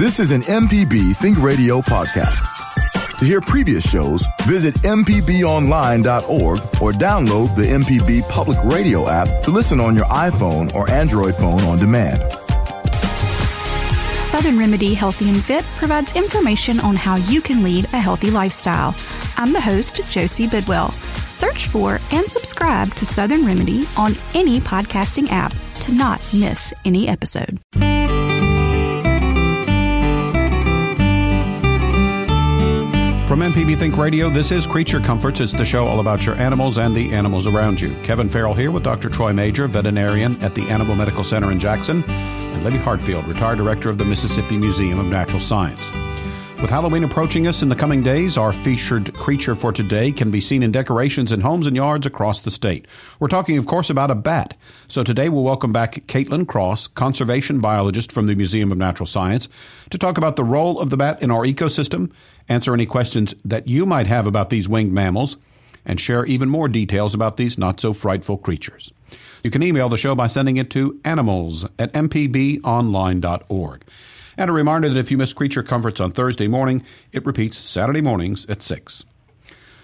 This is an MPB Think Radio podcast. To hear previous shows, visit MPBOnline.org or download the MPB Public Radio app to listen on your iPhone or Android phone on demand. Southern Remedy Healthy and Fit provides information on how you can lead a healthy lifestyle. I'm the host, Josie Bidwell. Search for and subscribe to Southern Remedy on any podcasting app to not miss any episode. From MPB Think Radio, this is Creature Comforts. It's the show all about your animals and the animals around you. Kevin Farrell here with Dr. Troy Majure, veterinarian at the Animal Medical Center in Jackson, and Libby Hartfield, retired director of the Mississippi Museum of Natural Science. With Halloween approaching us in the coming days, our featured creature for today can be seen in decorations in homes and yards across the state. We're talking, of course, about a bat. So today we'll welcome back Katelin Cross, conservation biologist from the Museum of Natural Science, to talk about the role of the bat in our ecosystem, answer any questions that you might have about these winged mammals, and share even more details about these not so frightful creatures. You can email the show by sending it to animals at mpbonline.org. And a reminder that if you miss Creature Comforts on Thursday morning, it repeats Saturday mornings at 6.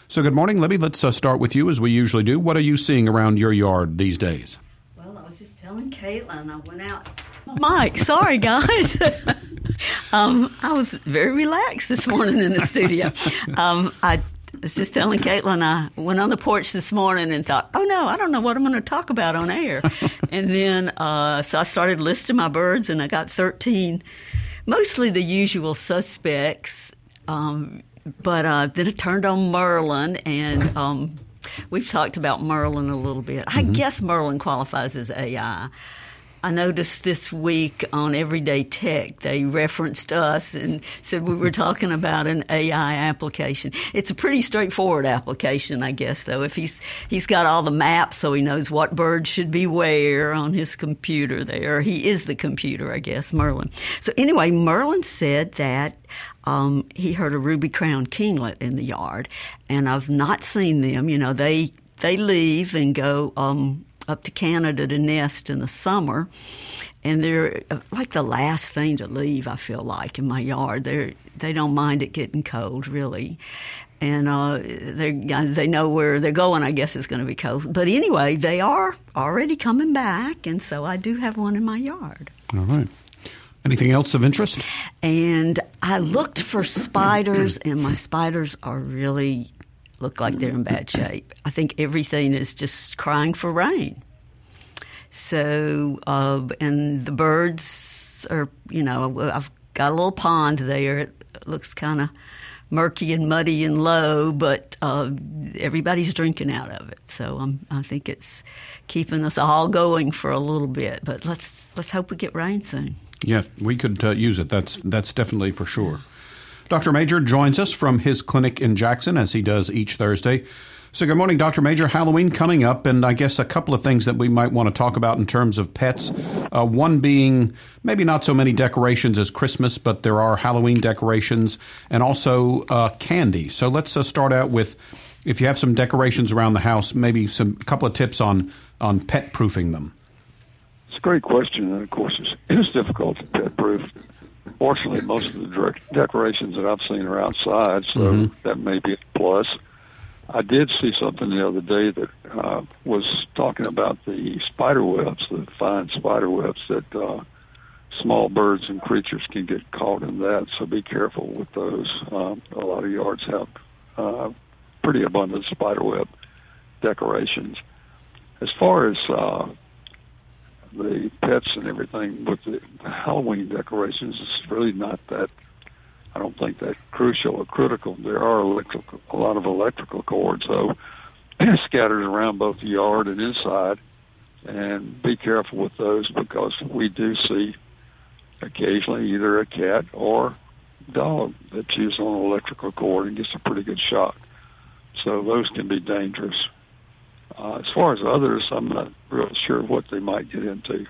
So, good morning, Libby. Let's uh, start with you as we usually do. What are you seeing around your yard these days? Well, I was just telling Katelin, I went out. Mike, sorry, guys. um, I was very relaxed this morning in the studio. Um, I was just telling Katelin I went on the porch this morning and thought, oh no, I don't know what I'm going to talk about on air. and then, uh, so I started listing my birds and I got 13 mostly the usual suspects. Um, but uh, then it turned on Merlin, and um, we've talked about Merlin a little bit. I mm-hmm. guess Merlin qualifies as AI. I noticed this week on Everyday Tech, they referenced us and said we were talking about an AI application. It's a pretty straightforward application, I guess, though. If he's he's got all the maps, so he knows what bird should be where on his computer. There, he is the computer, I guess, Merlin. So anyway, Merlin said that um, he heard a ruby crowned kinglet in the yard, and I've not seen them. You know, they they leave and go um, up to Canada to nest in the summer. And they're like the last thing to leave, I feel like, in my yard. They're, they don't mind it getting cold, really. And uh, they they know where they're going. I guess it's going to be cold. But anyway, they are already coming back, and so I do have one in my yard. All right. Anything else of interest? And I looked for spiders, and my spiders are really look like they're in bad shape. I think everything is just crying for rain. So, uh, and the birds are, you know, I've got a little pond there. It looks kind of murky and muddy and low, but uh, everybody's drinking out of it. So um, I think it's keeping us all going for a little bit. But let's let's hope we get rain soon. Yeah, we could uh, use it. That's that's definitely for sure. Dr. Majure joins us from his clinic in Jackson, as he does each Thursday. So, good morning, Dr. Majure. Halloween coming up, and I guess a couple of things that we might want to talk about in terms of pets. Uh, one being maybe not so many decorations as Christmas, but there are Halloween decorations and also uh, candy. So, let's uh, start out with if you have some decorations around the house, maybe some couple of tips on on pet proofing them. It's a great question, and of course, it's difficult to pet proof fortunately, most of the direct decorations that I've seen are outside, so mm-hmm. that may be a plus. I did see something the other day that uh, was talking about the spider webs, the fine spider webs that uh, small birds and creatures can get caught in that. So be careful with those. Um, a lot of yards have uh, pretty abundant spider web decorations. As far as uh, the pets and everything with the Halloween decorations is really not that. I don't think that crucial or critical. There are electrical, a lot of electrical cords though, scattered around both the yard and inside, and be careful with those because we do see occasionally either a cat or dog that chews on an electrical cord and gets a pretty good shock. So those can be dangerous. Uh, as far as others, I'm not real sure what they might get into.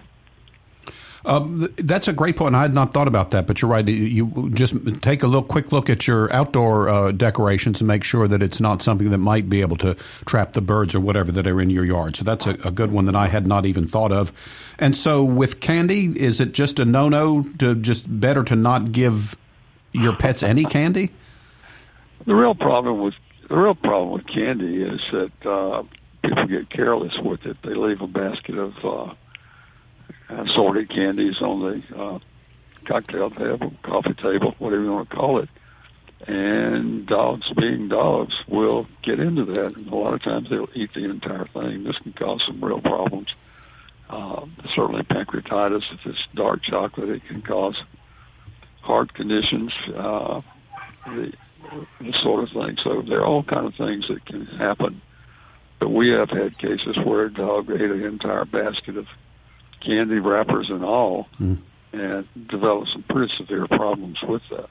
Um, that's a great point. I had not thought about that, but you're right. You just take a little quick look at your outdoor uh, decorations and make sure that it's not something that might be able to trap the birds or whatever that are in your yard. So that's a, a good one that I had not even thought of. And so with candy, is it just a no-no to just better to not give your pets any candy? The real problem with the real problem with candy is that uh, people get careless with it. They leave a basket of uh, assorted candies on the uh, cocktail table, coffee table, whatever you want to call it. And dogs, being dogs, will get into that. And a lot of times they'll eat the entire thing. This can cause some real problems. Uh, certainly pancreatitis, if it's dark chocolate, it can cause heart conditions, uh, the, the sort of thing. So there are all kind of things that can happen. But we have had cases where a dog ate an entire basket of candy wrappers and all, mm. and develop some pretty severe problems with that.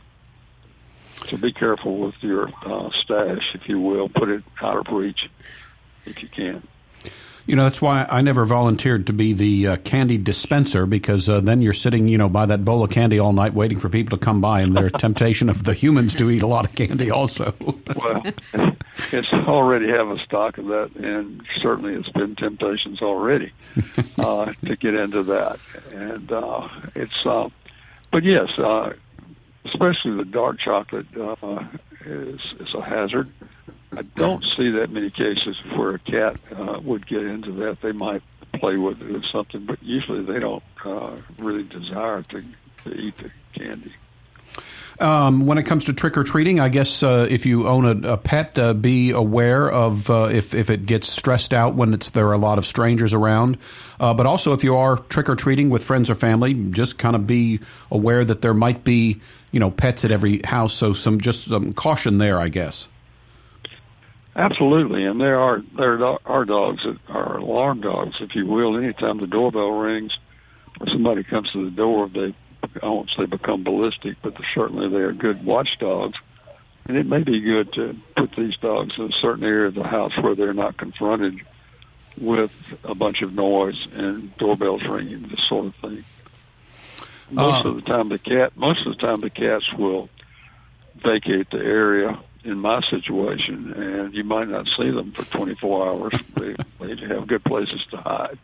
So be careful with your uh, stash, if you will. Put it out of reach if you can. You know, that's why I never volunteered to be the uh, candy dispenser because uh, then you're sitting, you know, by that bowl of candy all night waiting for people to come by, and there's temptation of the humans to eat a lot of candy also. well, it's already have a stock of that, and certainly it's been temptations already uh, to get into that, and uh, it's. Uh, but yes, uh, especially the dark chocolate uh, is is a hazard. I don't see that many cases where a cat uh, would get into that. They might play with it or something, but usually they don't uh, really desire to, to eat the candy. Um, when it comes to trick or treating, I guess uh, if you own a, a pet, uh, be aware of uh, if if it gets stressed out when there are a lot of strangers around. Uh, but also, if you are trick or treating with friends or family, just kind of be aware that there might be you know pets at every house. So some just some caution there, I guess. Absolutely, and there are there are dogs that are alarm dogs, if you will. Anytime the doorbell rings or somebody comes to the door, they I won't say become ballistic, but certainly they are good watchdogs. And it may be good to put these dogs in a certain area of the house where they're not confronted with a bunch of noise and doorbells ringing, this sort of thing. Most uh, of the time, the cat most of the time the cats will vacate the area in my situation, and you might not see them for 24 hours. they, they have good places to hide.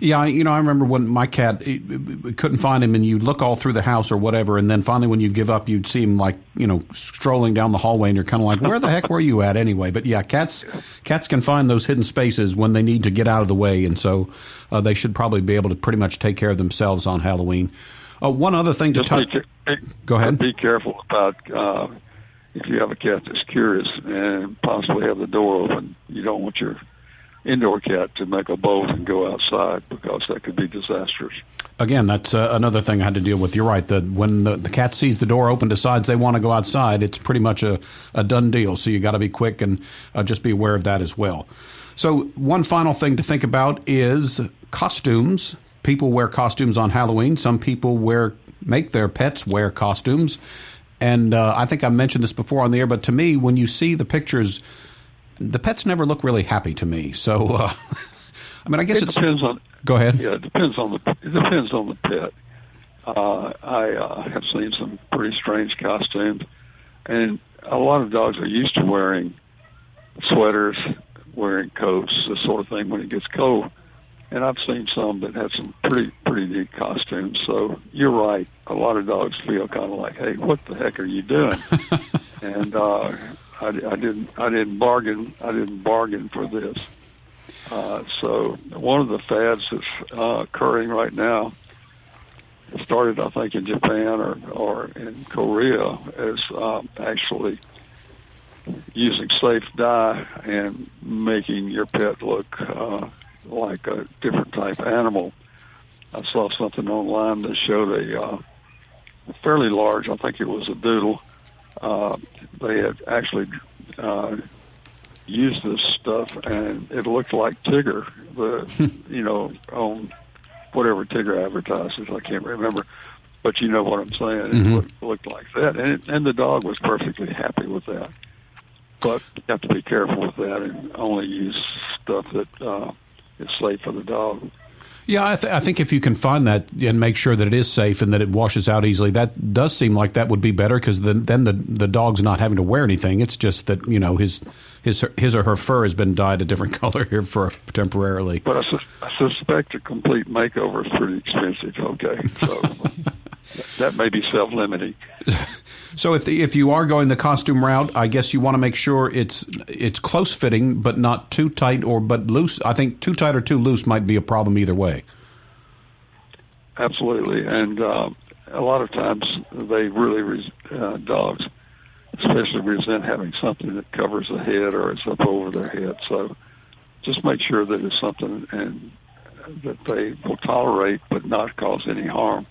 Yeah, you know, I remember when my cat couldn't find him, and you look all through the house or whatever, and then finally, when you give up, you'd see him like you know strolling down the hallway, and you're kind of like, "Where the heck were you at anyway?" But yeah, cats cats can find those hidden spaces when they need to get out of the way, and so uh, they should probably be able to pretty much take care of themselves on Halloween. Uh, one other thing to touch. Go ahead. Be careful about. Uh, if you have a cat that's curious and possibly have the door open, you don't want your indoor cat to make a bolt and go outside because that could be disastrous. Again, that's uh, another thing I had to deal with. You're right. That when the, the cat sees the door open, decides they want to go outside, it's pretty much a, a done deal. So you got to be quick and uh, just be aware of that as well. So one final thing to think about is costumes. People wear costumes on Halloween. Some people wear make their pets wear costumes. And uh, I think I mentioned this before on the air, but to me, when you see the pictures, the pets never look really happy to me. So, uh, I mean, I guess it depends on. Go ahead. Yeah, it depends on the. It depends on the pet. Uh, I uh, have seen some pretty strange costumes, and a lot of dogs are used to wearing sweaters, wearing coats, this sort of thing when it gets cold and I've seen some that had some pretty pretty neat costumes. So you're right. A lot of dogs feel kind of like, "Hey, what the heck are you doing?" and uh, I, I didn't I didn't bargain I didn't bargain for this. Uh, so one of the fads that's uh, occurring right now it started, I think, in Japan or or in Korea is uh, actually using safe dye and making your pet look uh, like a different type animal. I saw something online that showed a uh, fairly large, I think it was a doodle. Uh, they had actually uh, used this stuff, and it looked like Tigger. The you know on whatever Tigger advertises, I can't remember, but you know what I'm saying. It mm-hmm. looked, looked like that, and it, and the dog was perfectly happy with that. But you have to be careful with that and only use stuff that uh, it's safe for the dog. Yeah, I, th- I, think if you can find that and make sure that it is safe and that it washes out easily, that does seem like that would be better because then, then the the dog's not having to wear anything. It's just that you know his his his or her fur has been dyed a different color here for temporarily. But I, su- I suspect a complete makeover is pretty expensive. Okay, so that may be self limiting. So if the, if you are going the costume route, I guess you want to make sure it's it's close fitting, but not too tight or but loose. I think too tight or too loose might be a problem either way. Absolutely, and uh, a lot of times they really res- uh, dogs, especially resent having something that covers the head or is up over their head. So just make sure that it's something and that they will tolerate, but not cause any harm.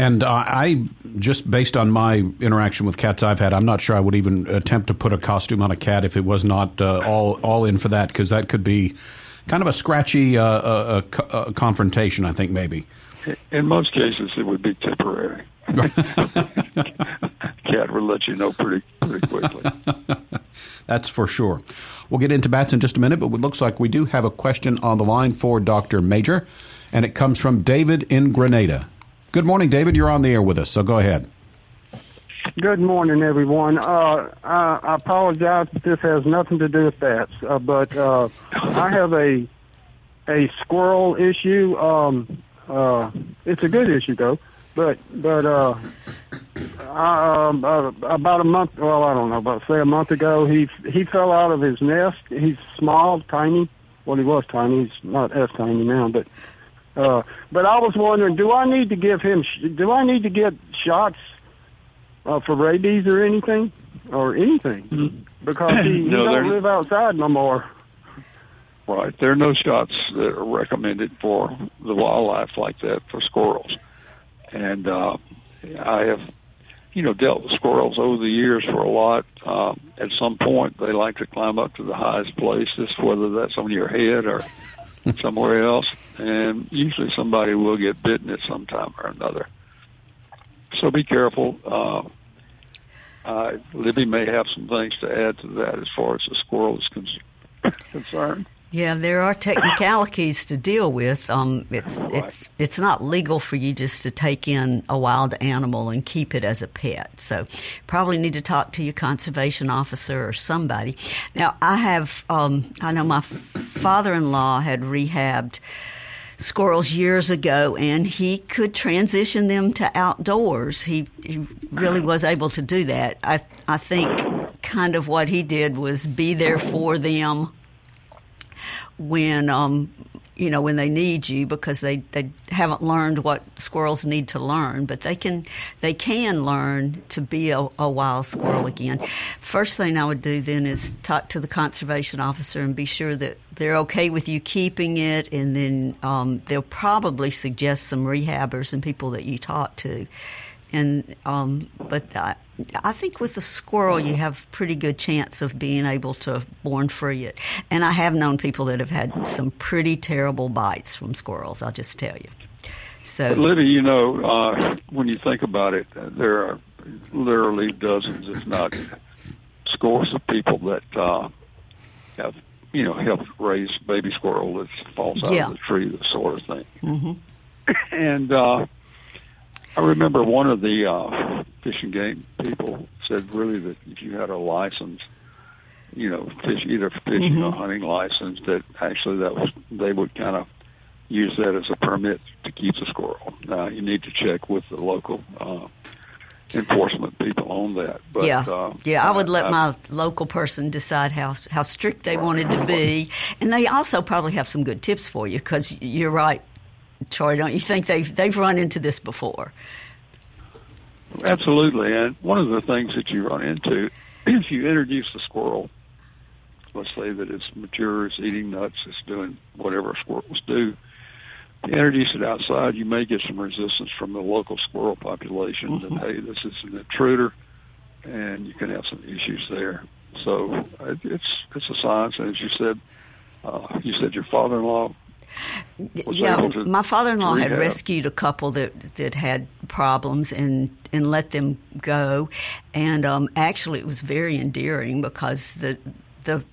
And uh, I just based on my interaction with cats I've had, I'm not sure I would even attempt to put a costume on a cat if it was not uh, all all in for that because that could be kind of a scratchy uh, uh, uh, uh confrontation. I think maybe. In most cases, it would be temporary. Cat will let you know pretty pretty quickly. That's for sure. We'll get into bats in just a minute, but it looks like we do have a question on the line for Dr. Majure, and it comes from David in Grenada. Good morning, David. You're on the air with us, so go ahead. Good morning, everyone. Uh, I, I, apologize if this has nothing to do with that. uh, but uh, I have a a squirrel issue. Um, uh, it's a good issue though, but but uh, I, um, uh, about a month. Well, I don't know, about say a month ago, he he fell out of his nest. He's small, tiny. Well, he was tiny. He's not as tiny now, but uh, but I was wondering, do I need to give him? Do I need to get shots uh, for rabies or anything, or anything? Mm-hmm. Because he, he don't live outside no more. Right, there are no shots that are recommended for the wildlife like that for squirrels, and uh, I have, you know, dealt with squirrels over the years for a lot. Uh, at some point, they like to climb up to the highest places, whether that's on your head or somewhere else and usually somebody will get bitten at some time or another. So be careful. Uh, uh, Libby may have some things to add to that as far as the squirrel is con- concerned. Yeah, there are technicalities to deal with. Um, it's right. it's it's not legal for you just to take in a wild animal and keep it as a pet. So, probably need to talk to your conservation officer or somebody. Now, I have um, I know my father-in-law had rehabbed squirrels years ago, and he could transition them to outdoors. He, he really was able to do that. I I think kind of what he did was be there for them when um, you know, when they need you because they, they haven't learned what squirrels need to learn, but they can they can learn to be a, a, wild squirrel again. First thing I would do then is talk to the conservation officer and be sure that they're okay with you keeping it, and then um, they'll probably suggest some rehabbers and people that you talk to. And um, but I, I think with a squirrel, you have pretty good chance of being able to born free it. And I have known people that have had some pretty terrible bites from squirrels. I'll just tell you. So, but Libby, you know, uh, when you think about it, there are literally dozens, if not scores, of people that uh, have, you know, helped raise baby squirrel that falls out yeah. of the tree, the sort of thing. Mm-hmm. And uh, I remember one of the uh, fish and game people said really that if you had a license, you know, fish either fishing mm-hmm. or hunting license, that actually that was they would kind of use that as a permit to keep the squirrel. Now you need to check with the local uh, enforcement people on that. But, yeah, uh, yeah, I would let I, my local person decide how how strict they wanted to be, and they also probably have some good tips for you because you're right. Troy, don't you think they've they've run into this before? Absolutely, and one of the things that you run into if you introduce the squirrel, let's say that it's mature, it's eating nuts, it's doing whatever squirrels do. You introduce it outside, you may get some resistance from the local squirrel population mm-hmm. that hey, this is an intruder, and you can have some issues there. So it's it's a science, and as you said, uh, you said your father-in-law yeah, my father-in-law had rescued a couple that that had problems and and let them go, and um, actually it was very endearing because the the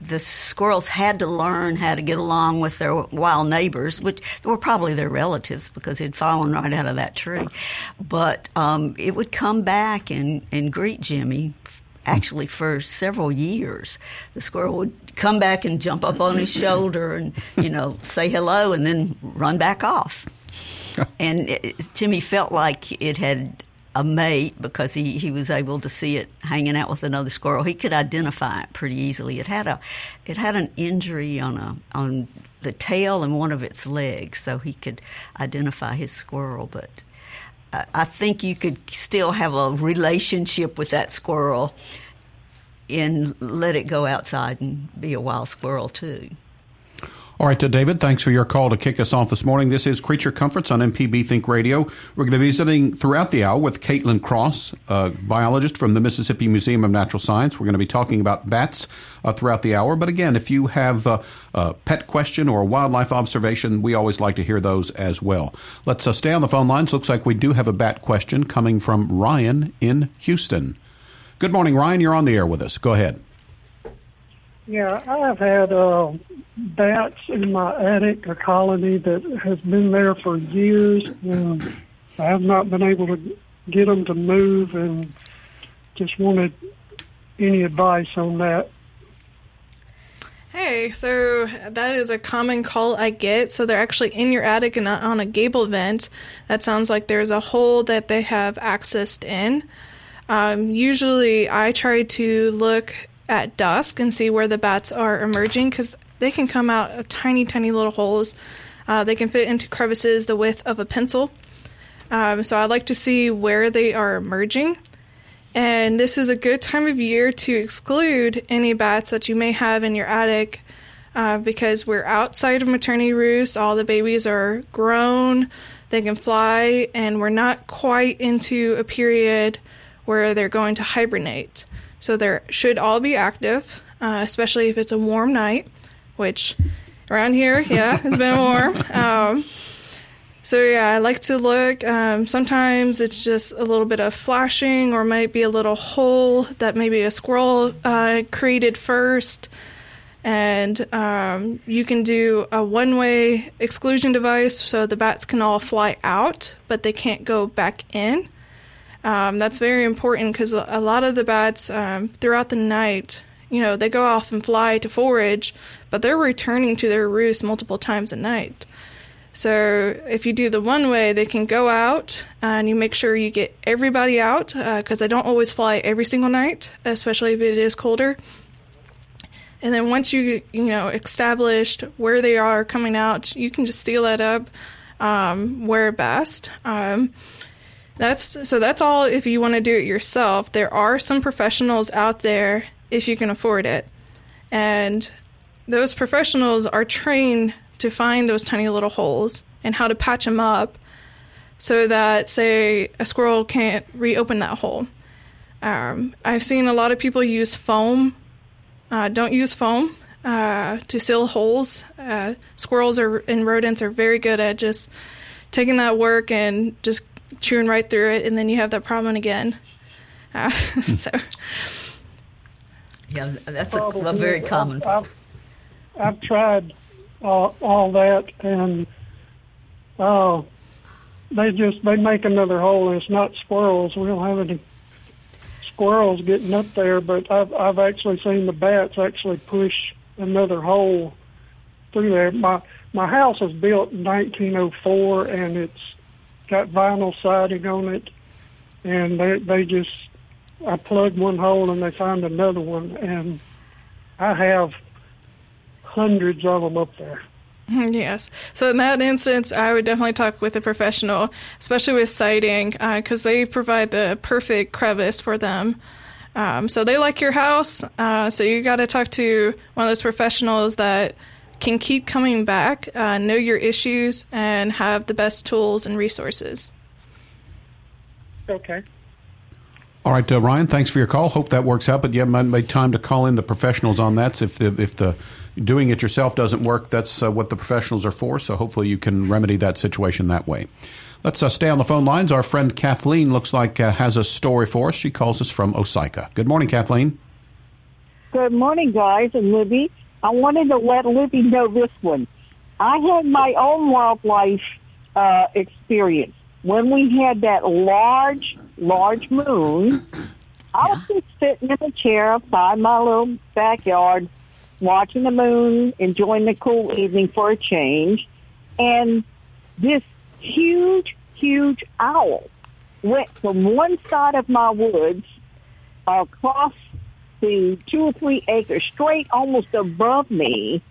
the squirrels had to learn how to get along with their wild neighbors, which were probably their relatives because he'd fallen right out of that tree. But um, it would come back and, and greet Jimmy actually for several years. The squirrel would come back and jump up on his shoulder and, you know, say hello and then run back off. and it, Jimmy felt like it had a mate because he, he was able to see it hanging out with another squirrel. He could identify it pretty easily. It had a it had an injury on a on the tail and one of its legs, so he could identify his squirrel. But I, think you could still have a relationship with that squirrel and let it go outside and be a wild squirrel too. All right, David, thanks for your call to kick us off this morning. This is Creature Comforts on MPB Think Radio. We're going to be visiting throughout the hour with Katelin Cross, a biologist from the Mississippi Museum of Natural Science. We're going to be talking about bats uh, throughout the hour. But again, if you have uh, a pet question or a wildlife observation, we always like to hear those as well. Let's uh, stay on the phone lines. Looks like we do have a bat question coming from Ryan in Houston. Good morning, Ryan. You're on the air with us. Go ahead. Yeah, I've had uh, bats in my attic, a colony that has been there for years, and I have not been able to get them to move, and just wanted any advice on that. Hey, so that is a common call I get. So they're actually in your attic and not on a gable vent. That sounds like there's a hole that they have accessed in. Um, usually, I try to look at dusk and see where the bats are emerging because they can come out of tiny, tiny little holes. Uh, they can fit into crevices the width of a pencil. Um, so I like to see where they are emerging. And this is a good time of year to exclude any bats that you may have in your attic uh, because we're outside of maternity roost. All the babies are grown, they can fly, and we're not quite into a period where they're going to hibernate. So they should all be active, uh, especially if it's a warm night, which around here, yeah, it's been warm. Um, so yeah, I like to look. Um, sometimes it's just a little bit of flashing, or might be a little hole that maybe a squirrel uh, created first. And um, you can do a one-way exclusion device, so the bats can all fly out, but they can't go back in. Um, that's very important because a lot of the bats um, throughout the night, you know, they go off and fly to forage, but they're returning to their roost multiple times a night. So if you do the one way, they can go out and you make sure you get everybody out because uh, they don't always fly every single night, especially if it is colder. And then once you you know established where they are coming out, you can just steal that up um, where best. Um, that's so that's all if you want to do it yourself. There are some professionals out there if you can afford it. And those professionals are trained to find those tiny little holes and how to patch them up so that say a squirrel can't reopen that hole. Um, I've seen a lot of people use foam. Uh, don't use foam uh, to seal holes. Uh, squirrels are, and rodents are very good at just taking that work and just chewing right through it, and then you have that problem again. Uh, so, yeah, that's a, a very common. I've, I've tried all, all that, and uh, they just they make another hole, and it's not squirrels. We don't have any squirrels getting up there, but I've I've actually seen the bats actually push another hole through there. My my house was built in 1904, and it's got vinyl siding on it, and they they just I plugged one hole and they find another one, and I have hundreds of them up there. Yes. So in that instance, I would definitely talk with a professional, especially with siding, because uh, they provide the perfect crevice for them. Um, so they like your house. Uh, so you got to talk to one of those professionals that can keep coming back, uh, know your issues, and have the best tools and resources. Okay. All right, uh, Ryan. Thanks for your call. Hope that works out. But you haven't made time to call in the professionals on that. So if the if the doing it yourself doesn't work, that's uh, what the professionals are for. So hopefully you can remedy that situation that way. Let's uh, stay on the phone lines. Our friend Kathleen looks like uh, has a story for us. She calls us from Osyka. Good morning, Kathleen. Good morning, guys and Libby. I wanted to let Libby know this one. I had my own wildlife uh, experience when we had that large, large moon. I was just sitting in a chair outside my little backyard, watching the moon, enjoying the cool evening for a change, and this huge, huge owl went from one side of my woods across the two or three acres, straight almost above me,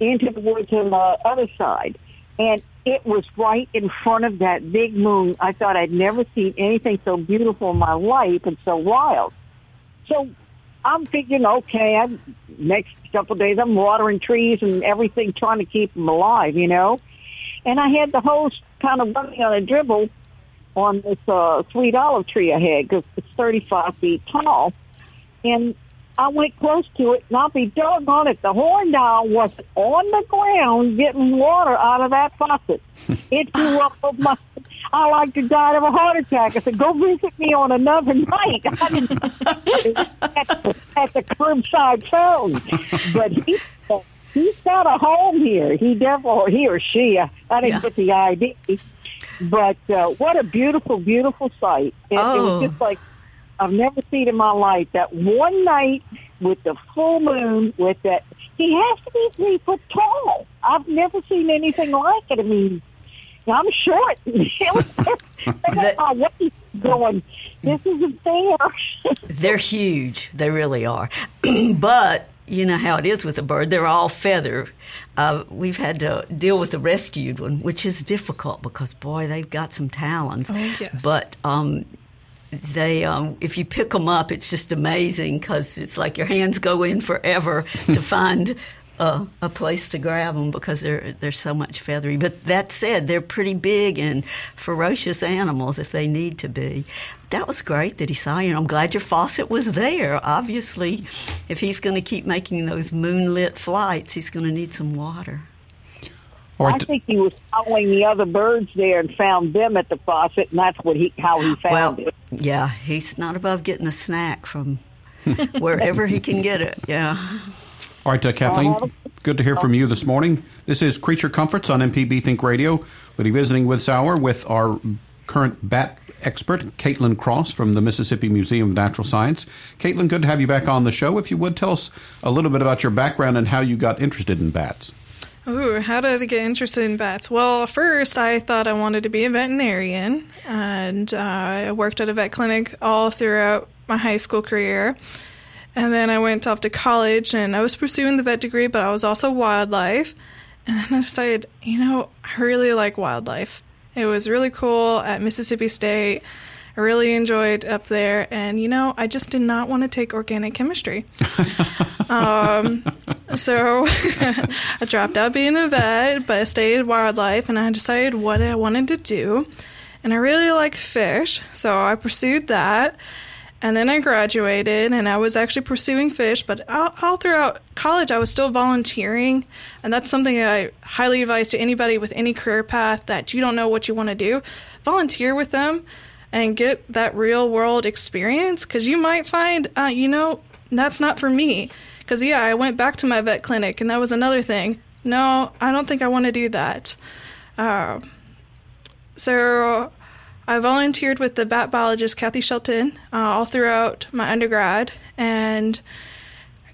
into the woods on the other side. And it was right in front of that big moon. I thought I'd never seen anything so beautiful in my life and so wild. So I'm thinking, okay, I'm, next couple of days I'm watering trees and everything, trying to keep them alive, you know. And I had the hose kind of running on a dribble on this uh, sweet olive tree I had because it's 35 feet tall. And I went close to it, and I'll be doggone it, the horn dog was on the ground getting water out of that faucet. it threw up of my. I like to die of a heart attack. I said, "Go visit me on another night." I didn't at, the, at the curbside phone, but he he's got a home here. He definitely he or she. I, I didn't Yeah. get the ID, but uh, what a beautiful, beautiful sight. It, it Oh. was just like I've never seen in my life that one night with the full moon with that. He has to be three foot tall. I've never seen anything like it. I mean, I'm short. It I got my waist going. This isn't fair. They're huge. They really are. but you know how it is with a bird. They're all feather. Uh, we've had to deal with the rescued one, which is difficult because boy, they've got some talons. Oh, yes. But um, they, um, if you pick them up, it's just amazing because it's like your hands go in forever to find. Uh, a place to grab them because they're they're so much feathery. But that said, they're pretty big and ferocious animals if they need to be. That was great that he saw you. and I'm glad your faucet was there. Obviously, if he's going to keep making those moonlit flights, he's going to need some water. All I think he was following the other birds there and found them at the faucet, and that's what he how he found Well, it. yeah, he's not above getting a snack from wherever he can get it. Yeah. All right, uh, Kathleen, Uh-huh. good to hear from you this morning. This is Creature Comforts on MPB Think Radio. We'll be visiting with this hour with our current bat expert, Katelin Cross from the Mississippi Museum of Natural Science. Katelin, good to have you back on the show. If you would tell us a little bit about your background and how you got interested in bats. Ooh, how did I get interested in bats? Well, first I thought I wanted to be a veterinarian, and uh, I worked at a vet clinic all throughout my high school career. And then I went off to college, and I was pursuing the vet degree, but I was also wildlife. And then I decided, you know, I really like wildlife. It was really cool at Mississippi State. I really enjoyed up there, and you know, I just did not want to take organic chemistry. um, so I dropped out being a vet, but I stayed wildlife, and I decided what I wanted to do. And I really like fish, so I pursued that. And then I graduated, and I was actually pursuing fish, but all, all throughout college, I was still volunteering. And that's something I highly advise to anybody with any career path that you don't know what you want to do. Volunteer with them and get that real world experience because you might find, uh, you know, that's not for me. Because, yeah, I went back to my vet clinic, and that was another thing. No, I don't think I want to do that. Uh, so I volunteered with the bat biologist Kathy Shelton uh, all throughout my undergrad and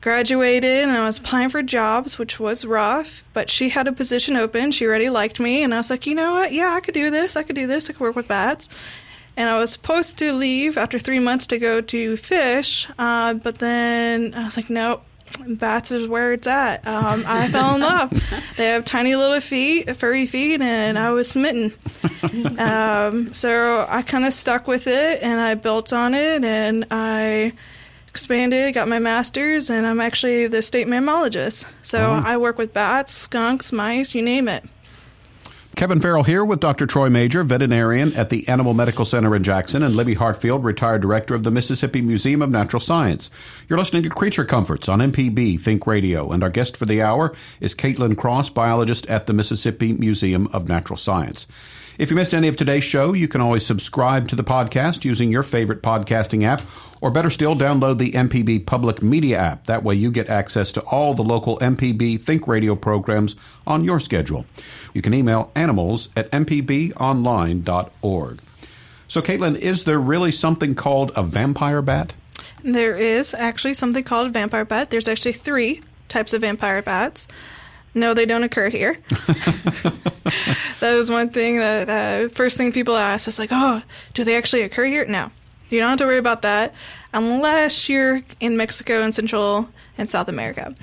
graduated and I was applying for jobs, which was rough, but she had a position open. She already liked me, and I was like, you know what? Yeah, I could do this. I could do this. I could work with bats. And I was supposed to leave after three months to go to fish, uh, but then I was like, nope. Bats is where it's at. Um, I fell in love. They have tiny little feet, furry feet, and I was smitten. um, so I kind of stuck with it, and I built on it, and I expanded, got my master's, and I'm actually the state mammologist. So I work with bats, skunks, mice, you name it. Kevin Farrell here with Dr. Troy Majure, veterinarian at the Animal Medical Center in Jackson, and Libby Hartfield, retired director of the Mississippi Museum of Natural Science. You're listening to Creature Comforts on MPB Think Radio, and our guest for the hour is Katelin Cross, biologist at the Mississippi Museum of Natural Science. If you missed any of today's show, you can always subscribe to the podcast using your favorite podcasting app Or better still, download the MPB Public Media app. That way you get access to all the local MPB Think Radio programs on your schedule. You can email animals at mpbonline.org. So, Katelin, is there really something called a vampire bat? There is actually something called a vampire bat. There's actually three types of vampire bats. No, they don't occur here. that was one thing that uh, first thing people ask is like, oh, do they actually occur here? No, you don't have to worry about that unless you're in Mexico and Central and South America.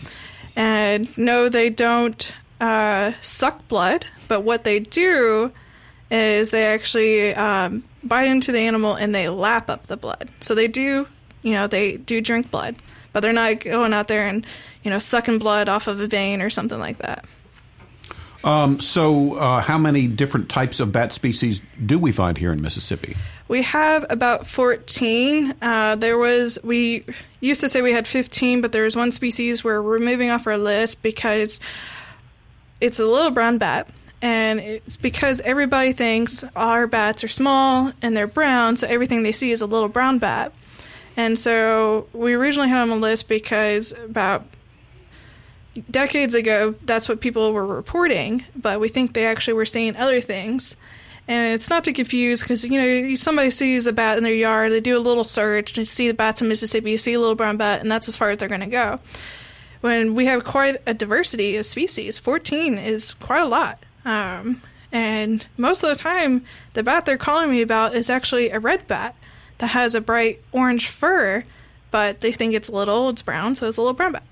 And no, they don't uh, suck blood, but what they do is they actually um, bite into the animal and they lap up the blood. So they do, you know, they do drink blood, but they're not going out there and, you know, sucking blood off of a vein or something like that. Um, so, uh, how many different types of bat species do we find here in Mississippi? We have about 14. Uh, there was, we used to say we had 15, but there was one species we're removing off our list because it's a little brown bat. And it's because everybody thinks our bats are small and they're brown, so everything they see is a little brown bat. And so we originally had them on the list because about decades ago, that's what people were reporting, but we think they actually were seeing other things. And it's not to confuse because, you know, somebody sees a bat in their yard, they do a little search, and see the bats in Mississippi, you see a little brown bat, and that's as far as they're going to go. When we have quite a diversity of species, 14 is quite a lot. Um, and most of the time, the bat they're calling me about is actually a red bat that has a bright orange fur, but they think it's little, it's brown, so it's a little brown bat.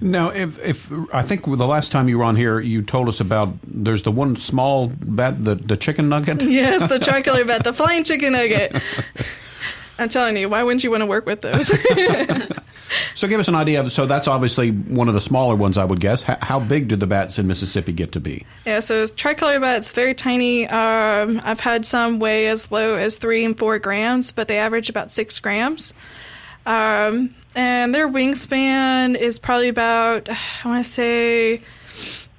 Now, if, if I think the last time you were on here, you told us about there's the one small bat, the, the chicken nugget. Yes, the tricolor bat, the flying chicken nugget. I'm telling you, why wouldn't you want to work with those? so, give us an idea of. So, that's obviously one of the smaller ones, I would guess. How, how big do the bats in Mississippi get to be? Yeah, so tricolor bats, very tiny. Um, I've had some weigh as low as three and four grams, but they average about six grams. Um, and their wingspan is probably about I want to say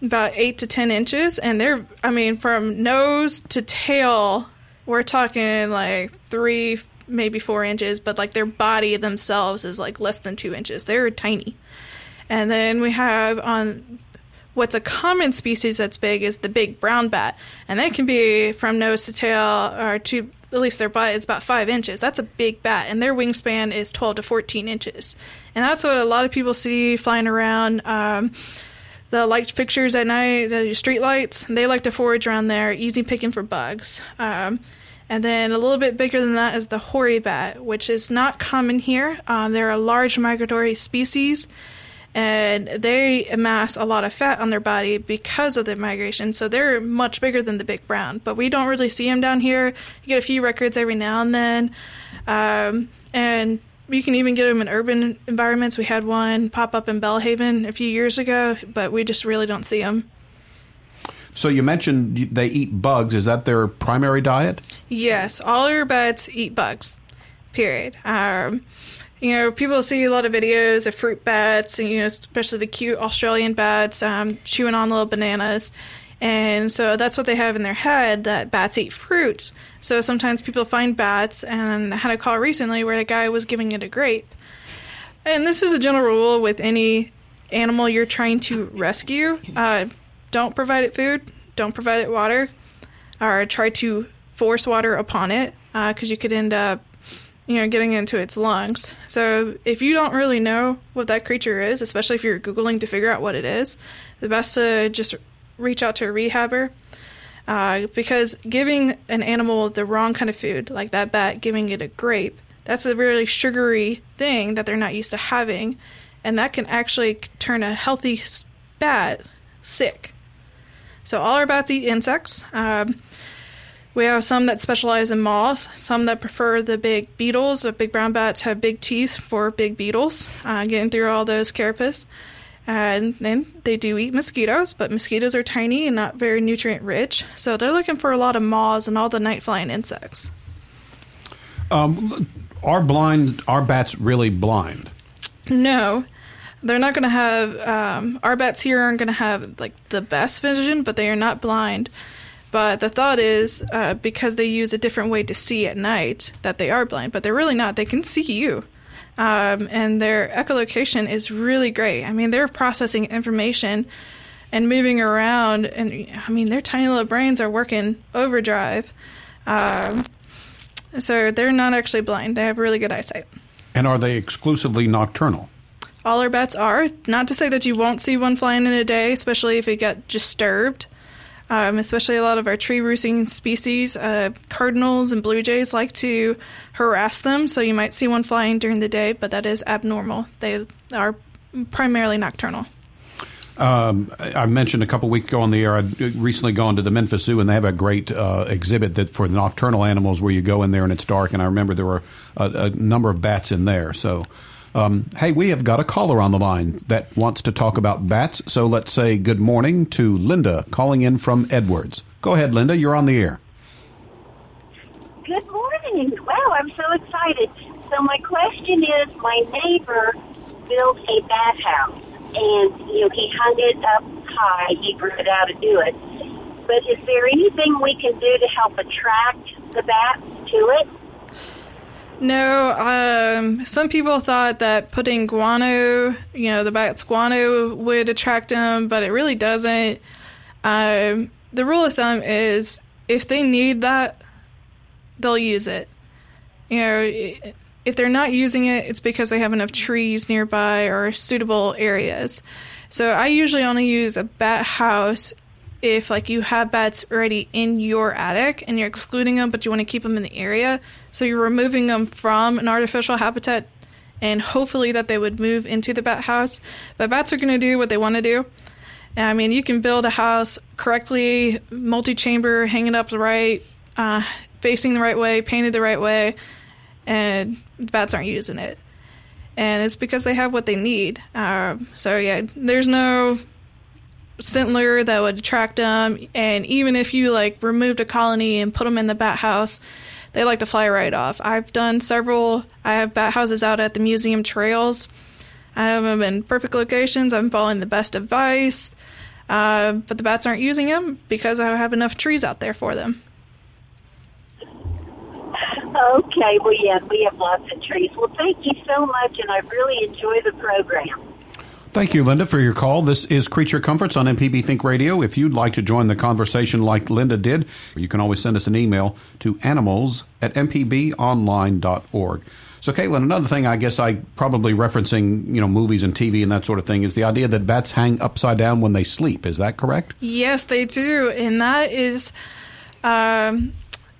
about eight to ten inches, and they're I mean from nose to tail, we're talking like three maybe four inches, but like their body themselves is like less than two inches. They're tiny, and then we have on what's a common species that's big is the big brown bat, and that can be from nose to tail or to at least their butt is about five inches. That's a big bat, and their wingspan is 12 to 14 inches. And that's what a lot of people see flying around. Um, the light fixtures at night, the street lights, they like to forage around there, easy picking for bugs. Um, and then a little bit bigger than that is the hoary bat, which is not common here. Um, they're a large migratory species and they amass a lot of fat on their body because of the migration. So they're much bigger than the big brown, but we don't really see them down here. You get a few records every now and then, um, and you can even get them in urban environments. We had one pop up in Belhaven a few years ago, but we just really don't see them. So you mentioned they eat bugs. Is that their primary diet? Yes, all our bats eat bugs. Period. Um, you know, people see a lot of videos of fruit bats, and you know, especially the cute Australian bats um, chewing on little bananas. And so that's what they have in their head that bats eat fruit. So sometimes people find bats, and I had a call recently where a guy was giving it a grape. And this is a general rule with any animal you're trying to rescue. Uh, don't provide it food, don't provide it water, or try to force water upon it because uh, you could end up you know, getting into its lungs. So if you don't really know what that creature is, especially if you're Googling to figure out what it is, the best to just reach out to a rehabber. Uh, because giving an animal the wrong kind of food, like that bat giving it a grape, that's a really sugary thing that they're not used to having. And that can actually turn a healthy bat sick. So all our bats eat insects. Um, we have some that specialize in moths, some that prefer the big beetles. The big brown bats have big teeth for big beetles, uh, getting through all those carapace. And then they do eat mosquitoes, but mosquitoes are tiny and not very nutrient rich. So they're looking for a lot of moths and all the night flying insects. Um, are blind? Are bats really blind? No, they're not going to have. Um, our bats here aren't going to have like the best vision, but they are not blind But the thought is uh, because they use a different way to see at night that they are blind, but they're really not. They can see you. Um, and their echolocation is really great. I mean, they're processing information and moving around, and I mean, their tiny little brains are working overdrive. Um, so they're not actually blind. They have really good eyesight. And are they exclusively nocturnal? All our bats are. Not to say that you won't see one flying in a day, especially if it got disturbed. Um, especially a lot of our tree roosting species, uh, cardinals and blue jays like to harass them, so you might see one flying during the day, but that is abnormal. They are primarily nocturnal. Um, I mentioned a couple weeks ago on the air. I'd recently gone to the Memphis Zoo, and they have a great uh, exhibit that for the nocturnal animals, where you go in there and it's dark. And I remember there were a, a number of bats in there. So, um, hey, we have got a caller on the line that wants to talk about bats. So let's say good morning to Linda, calling in from Edwards. Go ahead, Linda. You're on the air. Good morning. Wow, I'm so excited. So my question is, my neighbor built a bat house and you know he hung it up high. He figured out to do it. But is there anything we can do to help attract the bats to it? No, um, some people thought that putting guano, you know, the bat's guano would attract them, but it really doesn't. Um, the rule of thumb is if they need that, they'll use it. You know, if they're not using it, it's because they have enough trees nearby or suitable areas. So I usually only use a bat house if like you have bats already in your attic and you're excluding them, but you want to keep them in the area. So you're removing them from an artificial habitat and hopefully that they would move into the bat house. But bats are going to do what they want to do. I mean, you can build a house correctly, multi chamber, hang it up right, uh, facing the right way, painted the right way, and the bats aren't using it. And it's because they have what they need. Uh, so, yeah, there's no scent lure that would attract them. And even if you like removed a colony and put them in the bat house, they like to fly right off. I've done several, I have bat houses out at the museum trails. I have them in perfect locations. I'm following the best advice. Uh, but the bats aren't using them because I have enough trees out there for them. Okay, well, yeah, we have lots of trees. Well, thank you so much, and I really enjoy the program. Thank you, Linda, for your call. This is Creature Comforts on MPB Think Radio. If you'd like to join the conversation like Linda did, you can always send us an email to animals at mpbonline.org. So, Katelin, another thing I guess I probably referencing, you know, movies and TV and that sort of thing is the idea that bats hang upside down when they sleep. Is that correct? Yes, they do. And that is. Um,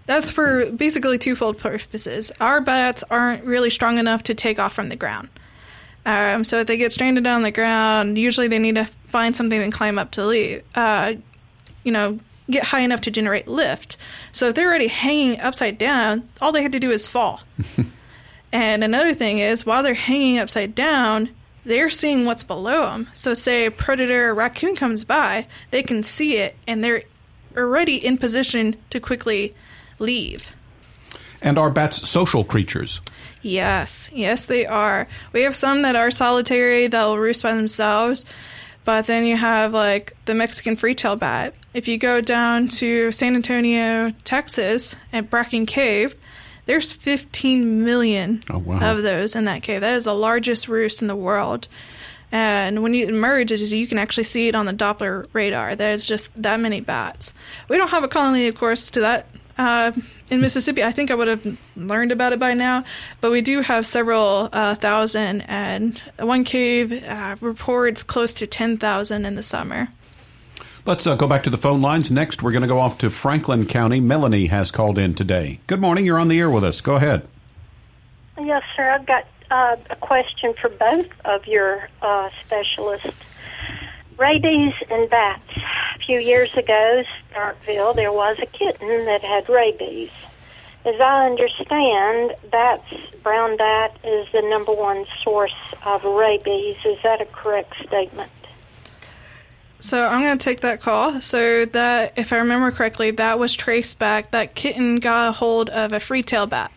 that's for basically twofold purposes. Our bats aren't really strong enough to take off from the ground. Um, so if they get stranded on the ground, usually they need to find something and climb up to leave. Uh, you know, get high enough to generate lift. So if they're already hanging upside down, all they have to do is fall. and another thing is, while they're hanging upside down, they're seeing what's below them. So say a predator, a raccoon comes by, they can see it, and they're already in position to quickly leave. And are bats social creatures? Yes, yes, they are. We have some that are solitary that will roost by themselves, but then you have like the Mexican free-tailed bat. If you go down to San Antonio, Texas, at Bracken Cave, there's 15 million oh, wow. of those in that cave. That is the largest roost in the world. And when you emerge you can actually see it on the Doppler radar. There's just that many bats. We don't have a colony, of course, to that uh, in Mississippi. I think I would have learned about it by now, but we do have several uh, thousand, and one cave uh, reports close to 10,000 in the summer. Let's uh, go back to the phone lines. Next, we're going to go off to Franklin County. Melanie has called in today. Good morning. You're on the air with us. Go ahead. Yes, sir. I've got uh, a question for both of your uh, specialists. Rabies and bats. A few years ago, Starkville, there was a kitten that had rabies. As I understand, bats, brown bat is the number one source of rabies. Is that a correct statement? So I'm going to take that call. So that, if I remember correctly, that was traced back. That kitten got a hold of a free-tail bat,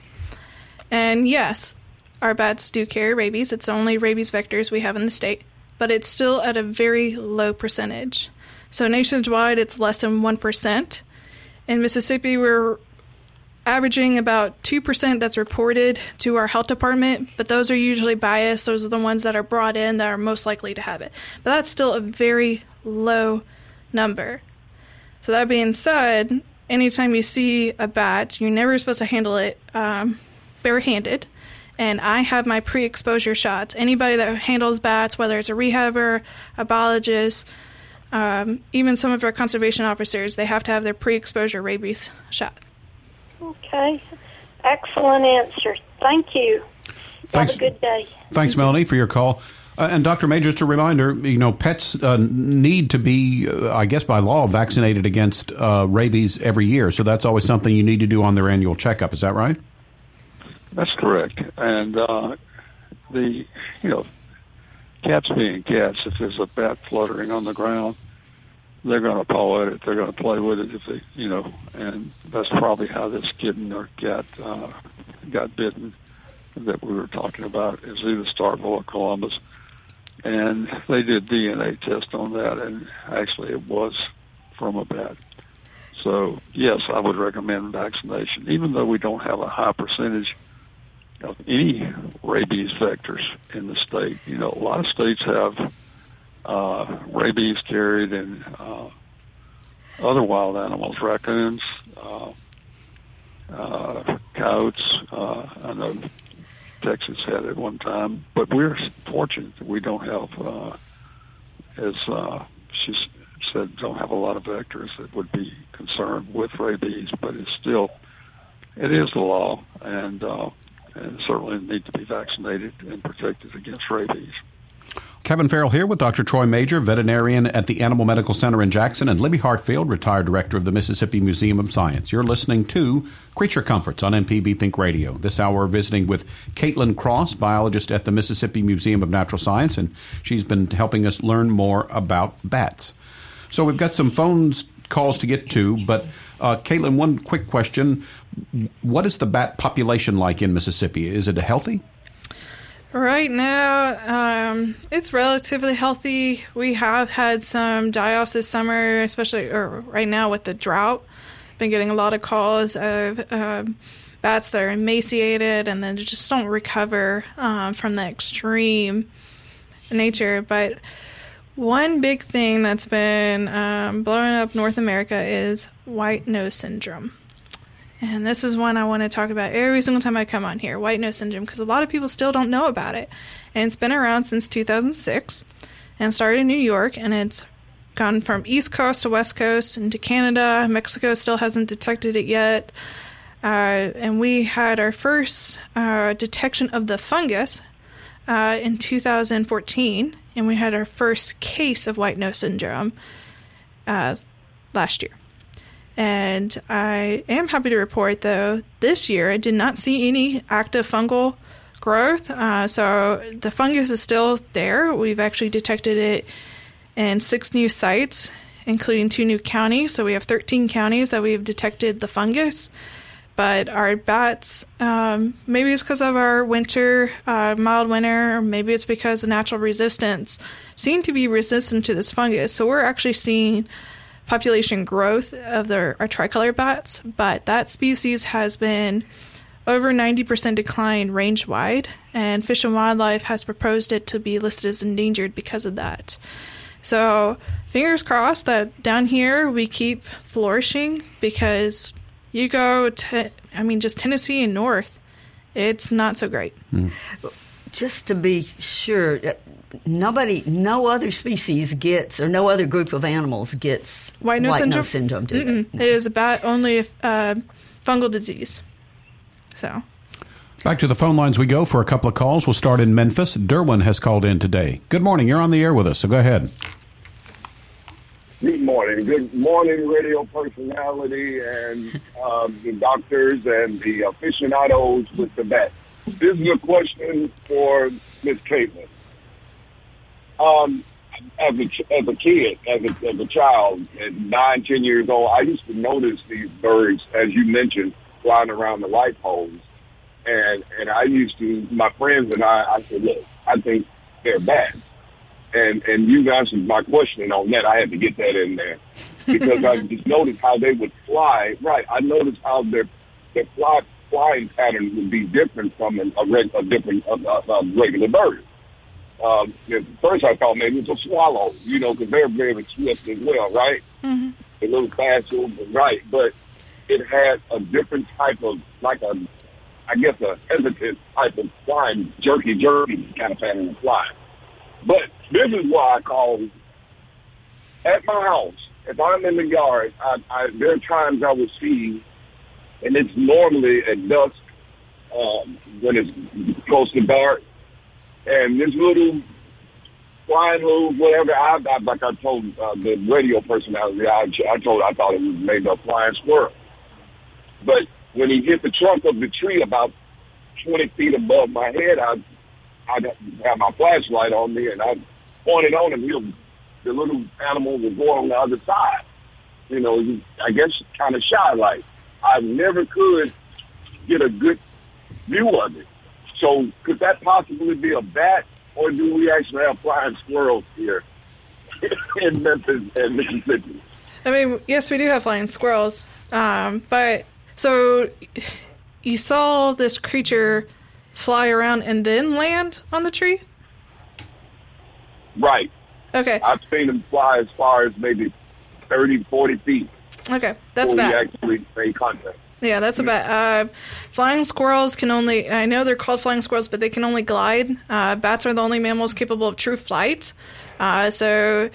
and yes, our bats do carry rabies. It's the only rabies vectors we have in the state but it's still at a very low percentage. So nationwide, it's less than 1%. In Mississippi, we're averaging about 2% that's reported to our health department, but those are usually biased. Those are the ones that are brought in that are most likely to have it. But that's still a very low number. So, that being said, anytime you see a bat, you're never supposed to handle it um, barehanded. And I have my pre exposure shots. Anybody that handles bats, whether it's a rehabber, a biologist, um, even some of our conservation officers, they have to have their pre exposure rabies shot. Okay. Excellent answer. Thank you. Thanks. Have a good day. Thanks, Melanie, for your call. Uh, and Dr. May, just a reminder, you know, pets uh, need to be, uh, I guess by law, vaccinated against uh, rabies every year. So that's always something you need to do on their annual checkup. Is that right? That's correct. And uh, the, you know, cats being cats, if there's a bat fluttering on the ground, they're going to paw at it. They're going to play with it if they, you know, and that's probably how this kitten or cat uh, got bitten that we were talking about is either Starkville or Columbus. And they did DNA test on that, and actually it was from a bat. So yes, I would recommend vaccination, even though we don't have a high percentage of any rabies vectors in the state. You know, a lot of states have uh, rabies carried in uh, other wild animals, raccoons, uh, uh, coyotes. Uh, I know Texas had it one time, but we're fortunate that we don't have, uh, as uh, she said, don't have a lot of vectors that would be concerned with rabies. But it's still, it is the law, and uh, and certainly need to be vaccinated and protected against rabies. Kevin Farrell here with Dr. Troy Majure, veterinarian at the Animal Medical Center in Jackson, and Libby Hartfield, retired director of the Mississippi Museum of Science. You're listening to Creature Comforts on MPB Think Radio. This hour, visiting with Katelin Cross, biologist at the Mississippi Museum of Natural Science, and she's been helping us learn more about bats. So we've got some phones calls to get to, but uh, Katelin, one quick question: What is the bat population like in Mississippi? Is it healthy? Right now, um, it's relatively healthy. We have had some die-offs this summer, especially or right now with the drought. Been getting a lot of calls of um, bats that are emaciated and then just don't recover um, from the extreme nature. But one big thing that's been um, blowing up North America is white nose syndrome. And this is one I want to talk about every single time I come on here white nose syndrome, because a lot of people still don't know about it. And it's been around since 2006 and started in New York, and it's gone from East Coast to West Coast into Canada. Mexico still hasn't detected it yet. Uh, and we had our first uh, detection of the fungus uh, in 2014, and we had our first case of white nose syndrome uh, last year. And I am happy to report, though, this year I did not see any active fungal growth. Uh, so the fungus is still there. We've actually detected it in six new sites, including two new counties. So we have 13 counties that we've detected the fungus. But our bats, um, maybe it's because of our winter, uh, mild winter, or maybe it's because the natural resistance seem to be resistant to this fungus. So we're actually seeing population growth of the, our tricolor bats, but that species has been over 90% decline range wide, and Fish and Wildlife has proposed it to be listed as endangered because of that. So, fingers crossed that down here we keep flourishing because you go to, I mean, just Tennessee and north, it's not so great. Hmm. Just to be sure, nobody, no other species gets, or no other group of animals gets white nose syndrome. Nose syndrome do Mm-mm. It is a bat only uh, fungal disease. So Back to the phone lines we go for a couple of calls. We'll start in Memphis. Derwin has called in today. Good morning. You're on the air with us, so go ahead. Good morning. Good morning, radio personality and uh, the doctors and the aficionados with the bat. This is a question for Miss Katelin. Um, as a as a kid, as a as a child, at nine, ten years old, I used to notice these birds, as you mentioned, flying around the light poles, and and I used to, my friends and I, I said, look, I think they're bad, and and you answered my question on that. I had to get that in there. because I just noticed how they would fly. Right, I noticed how their their fly, flying pattern would be different from a, a, reg, a different a, a, regular bird. Um, at first, I thought maybe it was a swallow, you know, because they're very swift as well, right? Mm-hmm. A little faster, right? But it had a different type of, like a, I guess, a hesitant type of flying, jerky, jerky kind of pattern of flying. But this is why I call at my house. If I'm in the yard, I, I, there are times I will see, and it's normally at dusk um, when it's close to dark, and this little flying little whatever. I, I like I told uh, the radio personality, I, I told I thought it was made of flying squirrel. But when he hit the trunk of the tree about twenty feet above my head, I I have my flashlight on me and I pointed on him. He'll, the little animal was going on the other side. You know, he, I guess kind of shy like. I never could get a good view of it. So could that possibly be a bat, or do we actually have flying squirrels here in Memphis and Mississippi? I mean, yes, we do have flying squirrels, um, but so you saw this creature fly around and then land on the tree? Right. Okay. I've seen them fly as far as maybe 30, 40 feet. Okay, that's bad. actually made contact. Yeah, that's about. Uh, flying squirrels can only. I know they're called flying squirrels, but they can only glide. Uh, bats are the only mammals capable of true flight. Uh, so,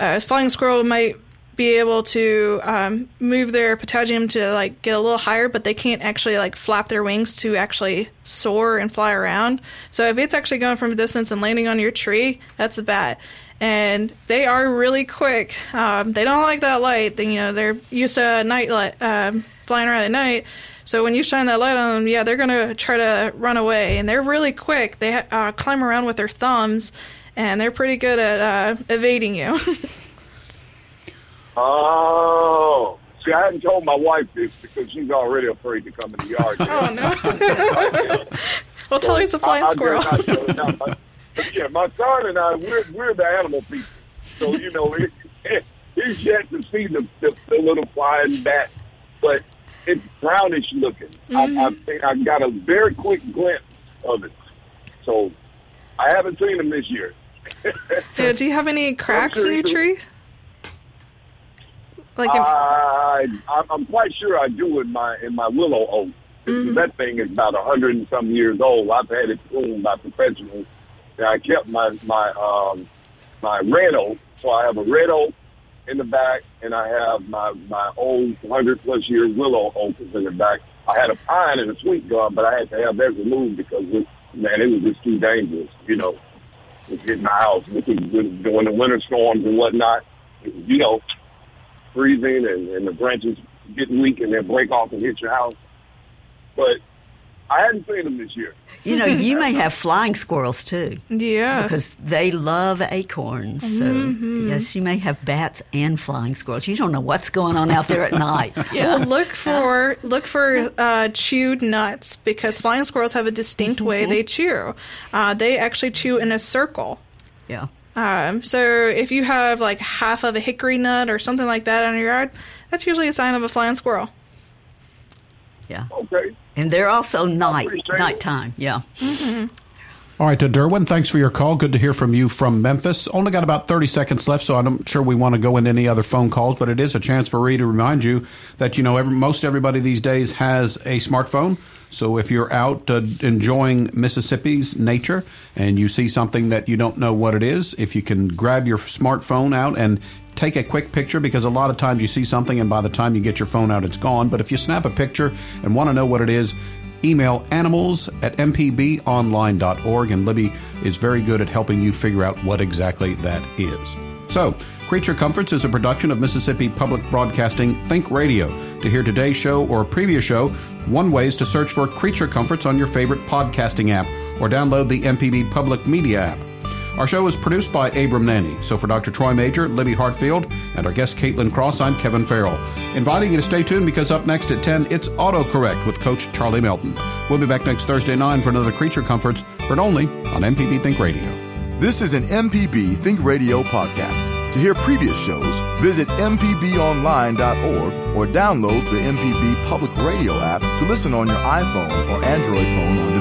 uh, flying squirrel might be able to um, move their patagium to like get a little higher, but they can't actually like flap their wings to actually soar and fly around. So if it's actually going from a distance and landing on your tree, that's a bat. And they are really quick. Um, they don't like that light. They, you know, they're used to night light, um, flying around at night. So when you shine that light on them, yeah, they're gonna try to run away, and they're really quick. They uh, climb around with their thumbs, and they're pretty good at uh, evading you. Oh, see, I hadn't told my wife this because she's already afraid to come in the yard. oh no! well, tell her it's a flying I- squirrel. I my- yeah, my son and I, we're we're the animal people, so you know, it, it, he's yet to see the, the, the little flying bat, but it's brownish looking. I, mm-hmm. I think I got a very quick glimpse of it, so I haven't seen him this year. so, do you have any cracks in your tree? Like, an, I, I'm quite sure I do in my in my willow oak. Mm-hmm. That thing is about a hundred and some years old. I've had it pruned by professionals. And I kept my my um my red oak, so I have a red oak in the back, and I have my my old hundred plus year willow oak is in the back. I had a pine and a sweet gum, but I had to have that removed because it, man, it was just too dangerous. You know, it hit my house with the, with, during the winter storms and whatnot. You know, freezing and, and the branches get weak and then break off and hit your house. But I hadn't seen them this year. You know, you may have flying squirrels too. Yes. Because they love acorns. So, Mhm. yes, you may have bats and flying squirrels. You don't know what's going on out there at night. Well, look for look for uh, chewed nuts because flying squirrels have a distinct way they chew. Uh, they actually chew in a circle. Yeah. Um, so if you have like half of a hickory nut or something like that in your yard, that's usually a sign of a flying squirrel. Yeah. Okay. And they're also night nighttime. Yeah. All right, to Derwin, thanks for your call. Good to hear from you from Memphis. Only got about 30 seconds left, so I'm sure we want to go into any other phone calls, but it is a chance for Ree to remind you that, you know, every, most everybody these days has a smartphone. So if you're out uh, enjoying Mississippi's nature and you see something that you don't know what it is, if you can grab your smartphone out and take a quick picture because a lot of times you see something and by the time you get your phone out, it's gone. But if you snap a picture and want to know what it is, email animals at mpbonline.org and Libby is very good at helping you figure out what exactly that is. So, Creature Comforts is a production of Mississippi Public Broadcasting Think Radio. To hear today's show or a previous show, one way is to search for Creature Comforts on your favorite podcasting app or download the MPB Public Media app. Our show is produced by Abram Nanny. So for Dr. Troy Majure, Libby Hartfield, and our guest Katelin Cross, I'm Kevin Farrell. Inviting you to stay tuned because up next at 10, it's AutoCorrect with Coach Charlie Melton. We'll be back next Thursday at 9 for another Creature Comforts, but only on MPB Think Radio. This is an MPB Think Radio podcast. To hear previous shows, visit MPBOnline.org or download the MPB Public Radio app to listen on your iPhone or Android phone.